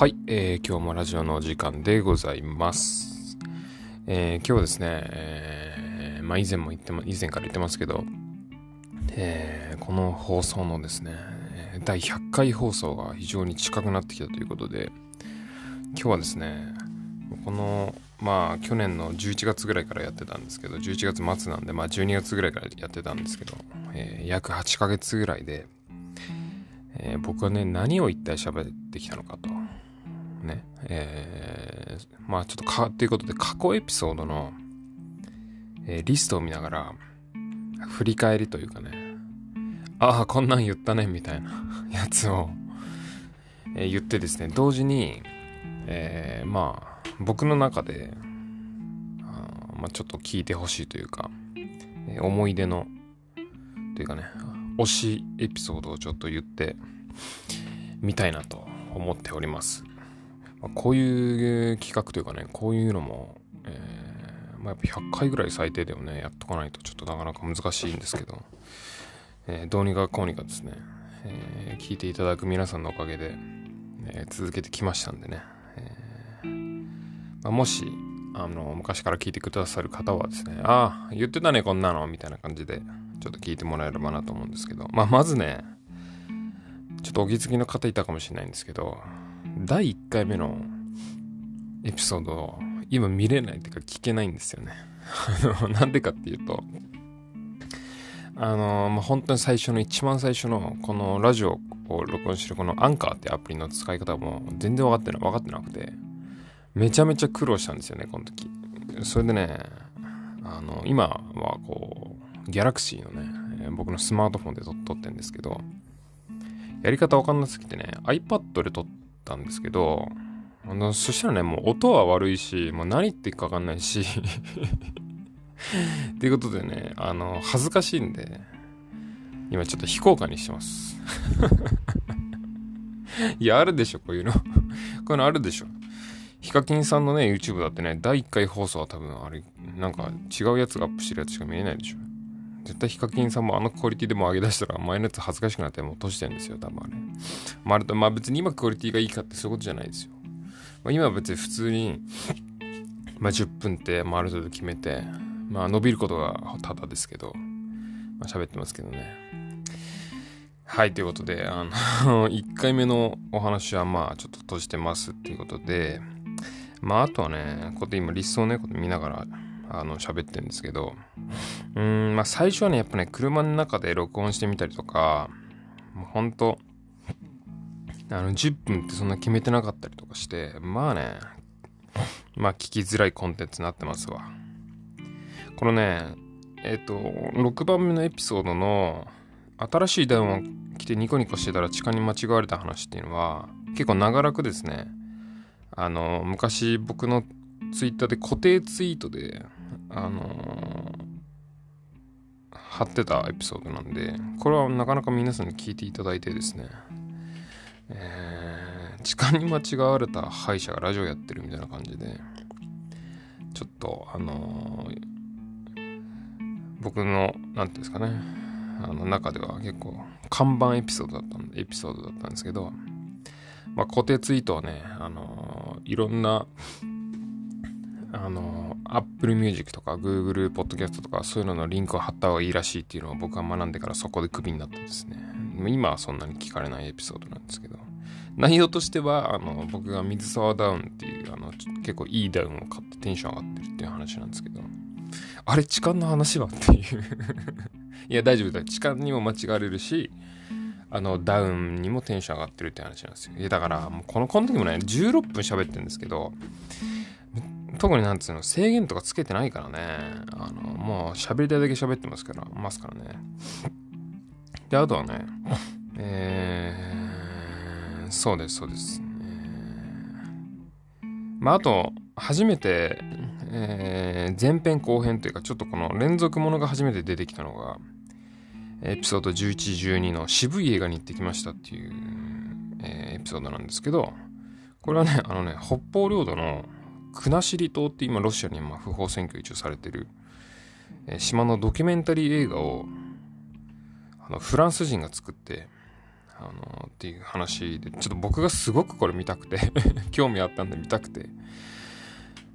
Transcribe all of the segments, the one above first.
はい、えー、今日もラジオのお時間でございます。えー、今日はですね、えー、まあ以前も言っても、以前から言ってますけど、え、この放送のですね、第100回放送が非常に近くなってきたということで、今日はですね、この、まあ去年の11月ぐらいからやってたんですけど、11月末なんで、まあ12月ぐらいからやってたんですけど、え、約8ヶ月ぐらいで、え、僕はね、何を一体喋ってきたのかと。ね。えー、まあちょっとか、っていうことで過去エピソードの、えー、リストを見ながら、振り返りというかね、ああ、こんなん言ったね、みたいな やつを、えー、言ってですね、同時に、えー、まあ、僕の中で、あまあ、ちょっと聞いてほしいというか、えー、思い出の、というかね、推しエピソードをちょっと言ってみたいなと思っております。まあ、こういう企画というかね、こういうのも、えー、まあ、やっぱ100回ぐらい最低でもね、やっとかないとちょっとなかなか難しいんですけど、えー、どうにかこうにかですね、え、聞いていただく皆さんのおかげで、え続けてきましたんでね、えまあ、もし、あの、昔から聞いてくださる方はですね、ああ、言ってたね、こんなの、みたいな感じで、ちょっと聞いてもらえればなと思うんですけど、まあ、まずね、ちょっとお気づきの方いたかもしれないんですけど、第1回目のエピソードを今見れないっていうか聞けないんですよね。なんでかっていうと、あのまあ、本当に最初の一番最初のこのラジオを録音してるこのアンカーってアプリの使い方も全然分かってな分かってなくて、めちゃめちゃ苦労したんですよね、この時。それでね、あの、今はこう、ギャラクシーのね、僕のスマートフォンで撮ってんですけど、やり方わかんなすぎてね、iPad で撮ったんですけど、あの、そしたらね、もう音は悪いし、もう何言っていくかわかんないし っていうことでね、あの、恥ずかしいんで、今ちょっと非公開にしてます いや、あるでしょ、こういうのこういうのあるでしょ。ヒカキンさんのね、YouTube だってね、第1回放送は多分あれ、なんか違うやつがアップしてるやつしか見えないでしょ。絶対ヒカキンさんもあのクオリティでも上げ出したら前のやつ恥ずかしくなってもう閉じてるんですよ、多分あれ。まあ、まあ別に今クオリティがいいかってそういうことじゃないですよ。まあ、今は別に普通に、まあ10分って、まあ、ある程度決めて、まあ伸びることがただですけど、まあ喋ってますけどね。はい、ということで、あの 1回目のお話はまあちょっと閉じてますっていうことで、まああとはね、こうやって今リストをね、こう見ながら、あの、喋ってるんですけど、うん、まあ最初はね、やっぱね、車の中で録音してみたりとか、もうほんと、あの、10分ってそんな決めてなかったりとかして、まあね、まあ聞きづらいコンテンツになってますわ。このね、えっ、ー、と、6番目のエピソードの、新しいダウンを着てニコニコしてたら痴漢に間違われた話っていうのは、結構長らくですね、あの、昔僕のツイッターで固定ツイートで、あのー、貼ってたエピソードなんで、これはなかなか皆さんに聞いていただいてですね、えー、時間に間違われた歯医者がラジオやってるみたいな感じで、ちょっと、あのー、僕の、なんていうんですかね、あの中では結構看板エピソードだったんで、エピソードだったんですけど、まあ、固定ツイートはね、あのー、いろんな、あの、Apple Music とか Google Podcast とかそういうののリンクを貼った方がいいらしいっていうのを僕は学んでからそこでクビになってですね。今はそんなに聞かれないエピソードなんですけど。内容としては、あの、僕が水沢ダウンっていう、あの、結構いいダウンを買ってテンション上がってるっていう話なんですけど、あれ、痴漢の話はっていういや、大丈夫だ。痴漢にも間違われるし、あの、ダウンにもテンション上がってるって話なんですよ。いや、だから、もうこの、この時もね、16分喋ってるんですけど、特になんつうの、制限とかつけてないからね。あの、もう喋りたいだけ喋ってますから、ますからね。で、あとはね、えー、そうです、そうです。えー、まあ、あと、初めて、えー、前編後編というか、ちょっとこの連続ものが初めて出てきたのが、エピソード11、12の渋い映画に行ってきましたっていう、えー、エピソードなんですけど、これはね、あのね、北方領土の国後島って今ロシアにま不法占拠一応されてる、え、島のドキュメンタリー映画をあのフランス人が作ってあのっていう話で、ちょっと僕がすごくこれ見たくて 興味あったんで見たくて、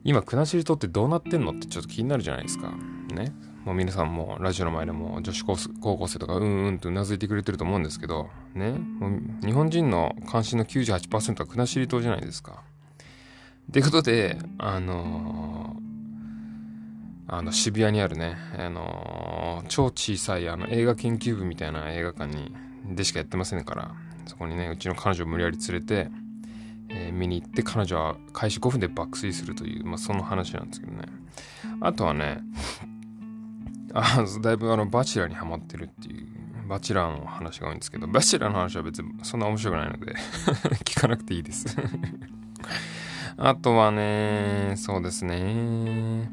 今、国後島ってどうなってんのってちょっと気になるじゃないですか。ね。もう皆さんもラジオの前でも女子高校生とかうんうんとうなずいてくれてると思うんですけど、ね。もう日本人の関心の98%は国後島じゃないですか。っていうことで、あのー、あの渋谷にあるね、あのー、超小さいあの映画研究部みたいな映画館にでしかやってませんから、そこにね、うちの彼女を無理やり連れて、えー、見に行って彼女は開始5分で爆睡するという、まあ、その話なんですけどね。あとはね、あだいぶあのバチェラーにハマってるっていう、バチェラーの話が多いんですけど、バチェラーの話は別にそんな面白くないので 聞かなくていいですあとはね、そうですね。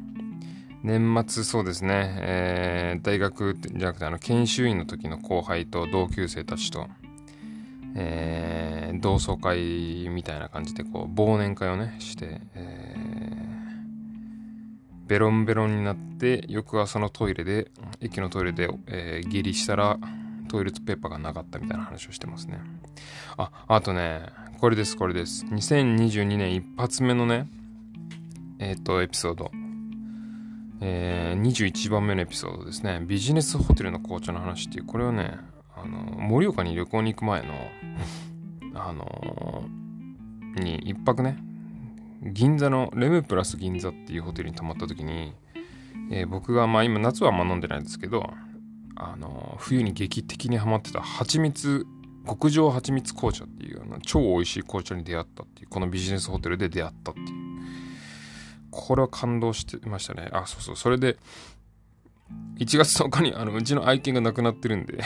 年末そうですね、えー、大学じゃなくてあの研修医の時の後輩と同級生たちと、えー、同窓会みたいな感じでこう忘年会をねして、えー、ベロンベロンになって翌朝のトイレで駅のトイレで、えー、下痢したらトイレットペーパーがなかったみたいな話をしてますね。ああとねこれですこれです。2022年一発目のねえっ、ー、とエピソード。えー、21番目のエピソードですね。ビジネスホテルの紅茶の話っていう、これはね、あの、盛岡に旅行に行く前の、あのー、に一泊ね、銀座のレムプラス銀座っていうホテルに泊まった時に、えー、僕が、まあ今夏はあんま飲んでないんですけど、あの、冬に劇的にハマってた蜂蜜、極上蜂蜜紅茶っていうあの超美味しい紅茶に出会ったっていう、このビジネスホテルで出会ったっていう。これは感動してましたね。あ、そうそう。それで、1月10日にあのうちの愛犬が亡くなってるんで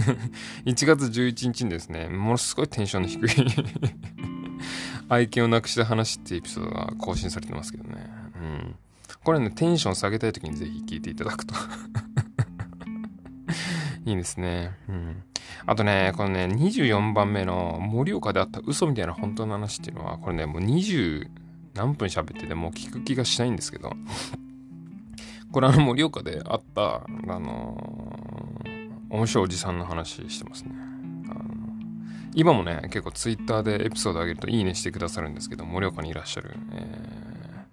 1月11日にですね、ものすごいテンションの低い愛犬を亡くした話っていうエピソードが更新されてますけどね。うん。これね、テンション下げたい時にぜひ聞いていただくといいですね。うん。あとね、このね、24番目の盛岡であった嘘みたいな本当の話っていうのは、これね、もう20、何分喋ってても聞く気がしないんですけど、これあの盛岡であった、あのー、面白いおじさんの話してますね。あの今もね、結構ツイッターでエピソード上げるといいねしてくださるんですけど、盛岡にいらっしゃる、え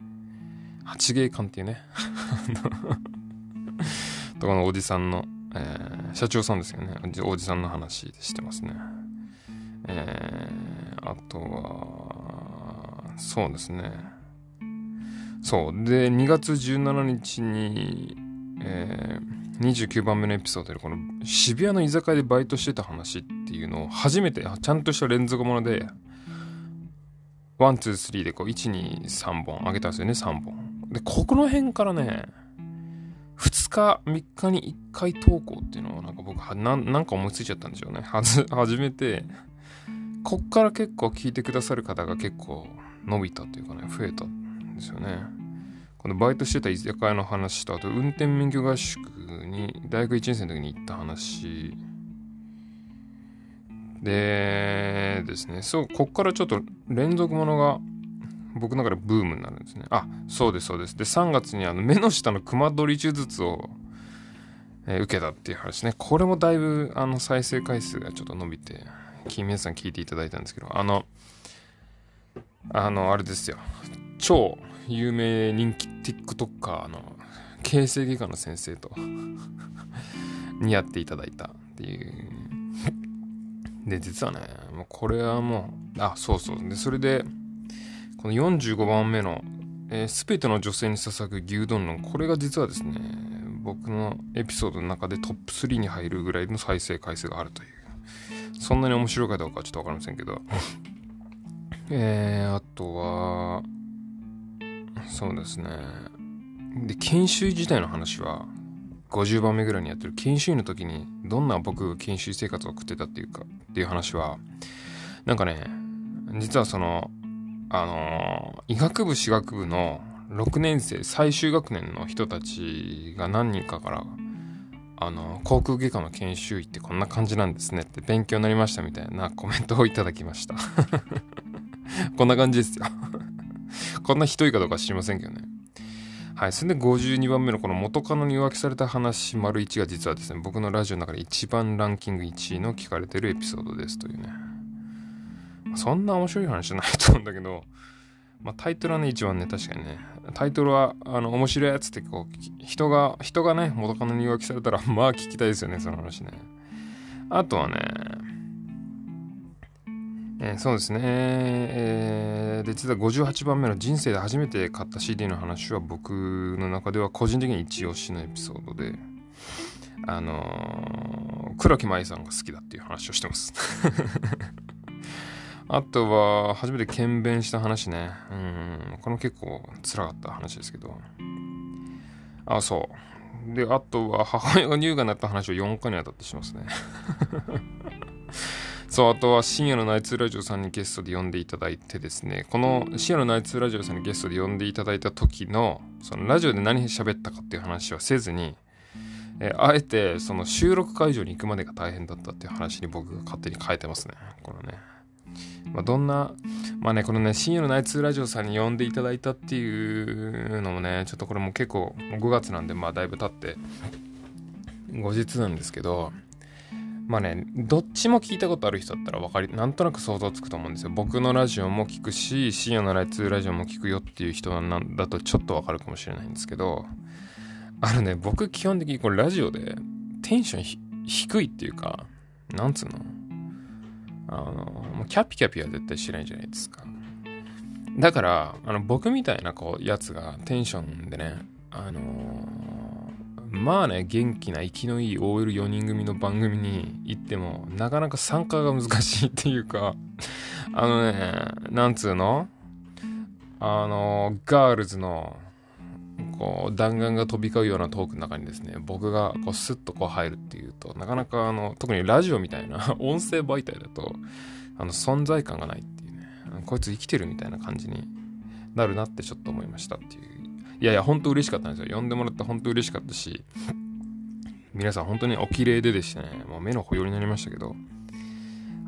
ー、八芸館っていうね、とこのおじさんの、えー、社長さんですよね、おじさんの話してますね。えー、あとは、そうですね。そう。で、2月17日に、えー、29番目のエピソードで、この渋谷の居酒屋でバイトしてた話っていうのを初めて、ちゃんとした連続もので、one、two、three でこう、1、2、3本あげたんですよね、3本。で、ここの辺からね、2日、3日に1回投稿っていうのをなんか僕はな、なんか思いついちゃったんでしょうね。はず、始めて、こっから結構聞いてくださる方が結構伸びたっていうかね、増えたんですよね。このバイトしてた居酒屋の話と、あと運転免許合宿に大学1年生の時に行った話でですね、そう、こっからちょっと連続ものが僕の中でブームになるんですね。あ、そうです、そうです。で、3月にあの 目の下の熊取り手術を、えー、受けたっていう話ね。これもだいぶあの再生回数がちょっと伸びて、皆さん聞いていただいたんですけど、あの、あの、あれですよ。超有名人気 TikToker の形成外科の先生と 似合っていただいたっていう。で、実はね、もうこれはもう、あ、そうそう。で、それで、この45番目の、えー、全ての女性に捧ぐ牛丼論、これが実はですね、僕のエピソードの中でトップ3に入るぐらいの再生回数があるという。そんなに面白いかどうかちょっとわかりませんけど、えー、あとは、そうですね。で、研修医自体の話は、50番目ぐらいにやってる研修医の時に、どんな僕研修生活を送ってたっていうか、っていう話は、なんかね、実はその、あの医学部、歯学部の6年生、最終学年の人たちが何人かから、あの、航空外科の研修医ってこんな感じなんですねって勉強になりましたみたいな コメントをいただきました こんな感じですよ こんなひどいかどうか知りませんけどね。はい。それで52番目のこの元カノに浮気された話丸1が実はですね、僕のラジオの中で一番ランキング1位の聞かれてるエピソードですというね。そんな面白い話じゃないと思うんだけど、まあ、タイトルはね、一番ね、確かにね、タイトルは、あの、面白いやつってこう、人が、人がね、元カノに浮気されたら、まあ聞きたいですよね、その話ね。あとはね、えー、そうですね、えー、で、実は58番目の人生で初めて買った CD の話は僕の中では個人的に一押しのエピソードで、あのー、黒木舞さんが好きだっていう話をしてますあとは、初めて検便した話ね。うん、これも結構辛かった話ですけど。あ、そう。で、あとは、母親が乳がんになった話を4回にわたってしますね。そう、あとは深夜のナイツラジオさんにゲストで呼んでいただいてですね、この深夜のナイツラジオさんにゲストで呼んでいただいた時の、そのラジオで何喋ったかっていう話はせずに、えあえてその収録会場に行くまでが大変だったっていう話に僕が勝手に変えてますね。このね。まあ、どんな、まあね、このね、深夜のナイツラジオさんに呼んでいただいたっていうのもね、ちょっとこれも結構、5月なんで、まあだいぶ経って、後日なんですけど、まあね、どっちも聞いたことある人だったら分かり、なんとなく想像つくと思うんですよ。僕のラジオも聞くし、深夜のライツラジオも聞くよっていう人なんだとちょっと分かるかもしれないんですけど、あのね、僕基本的にこれラジオでテンション低いっていうか、なんつうの？あの、もうキャピキャピは絶対しないじゃないですか。だから、あの、僕みたいなこう、やつがテンションでね、あのまあね、元気な、生きのいい OL4 人組の番組に行っても、なかなか参加が難しいっていうか、あのね、なんつうの？あの、ガールズの、こう、弾丸が飛び交うようなトークの中にですね、僕がこうスッとこう入るっていうと、なかなかあの、特にラジオみたいな 音声媒体だと、あの、存在感がないっていうね、こいつ生きてるみたいな感じになるなってちょっと思いましたっていういやいや、本当嬉しかったんですよ。呼んでもらって本当嬉しかったし、皆さん本当にお綺麗ででしたね。もう目の保養になりましたけど、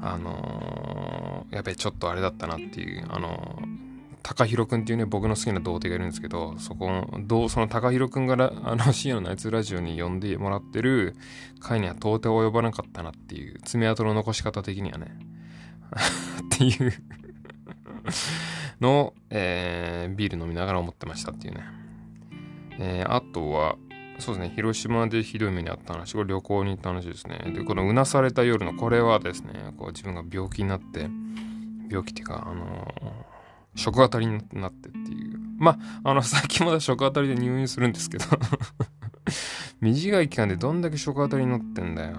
あのー、やっぱりちょっとあれだったなっていう、あのー、高弘くんっていうね、僕の好きな童貞がいるんですけど、そこの、その高弘くんがあの、深夜のナイツラジオに呼んでもらってる回には到底及ばなかったなっていう、爪痕の残し方的にはね、っていうの、えー、ビール飲みながら思ってましたっていうね。えー、あとは、そうですね、広島でひどい目にあった話、これ旅行に行った話ですね。で、このうなされた夜の、これはですね、こう自分が病気になって、病気っていうか、あのー、食当たりになってっていう。まあ、あの、最近まだ食当たりで入院するんですけど 短い期間でどんだけ食当たりになってんだよ。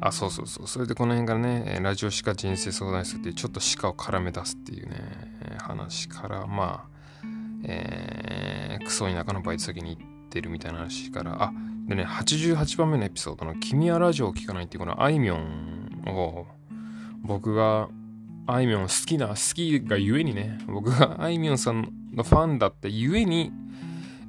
あ、そうそうそう。それでこの辺からね、ラジオ歯科人生相談室っていうちょっと歯科を絡め出すっていうね、話から、まあ、えー、クソ田舎のバイト先に行ってるみたいな話から、あ、でね、88番目のエピソードの君はラジオを聴かないっていうこのあいみょんを、僕があいみょん好きな、好きがゆえにね、僕があいみょんさんのファンだってゆえに、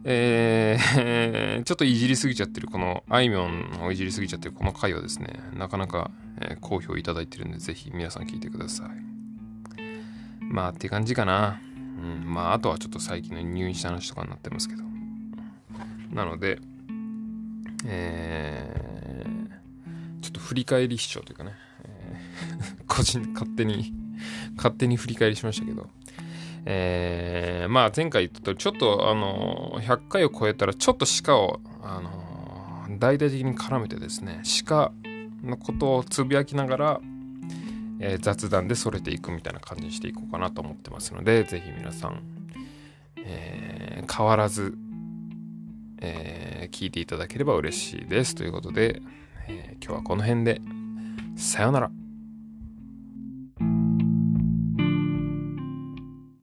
えー、ちょっといじりすぎちゃってる、この、あいみょんをいじりすぎちゃってるこの回をですね、なかなか、え、好評いただいてるんで、ぜひ皆さん聞いてください。まあ、って感じかな。うん、まああとはちょっと最近の入院した話とかになってますけどなのでえー、ちょっと振り返り視聴というかね、えー、個人勝手に勝手に振り返りしましたけどえー、まあ前回言ったとちょっとあの100回を超えたらちょっと鹿をあの大々的に絡めてですね鹿のことをつぶやきながらえー、雑談でそれていくみたいな感じにしていこうかなと思ってますので、ぜひ皆さん、えー、変わらず、え、聞いていただければ嬉しいです。ということで、え今日はこの辺で、さようなら。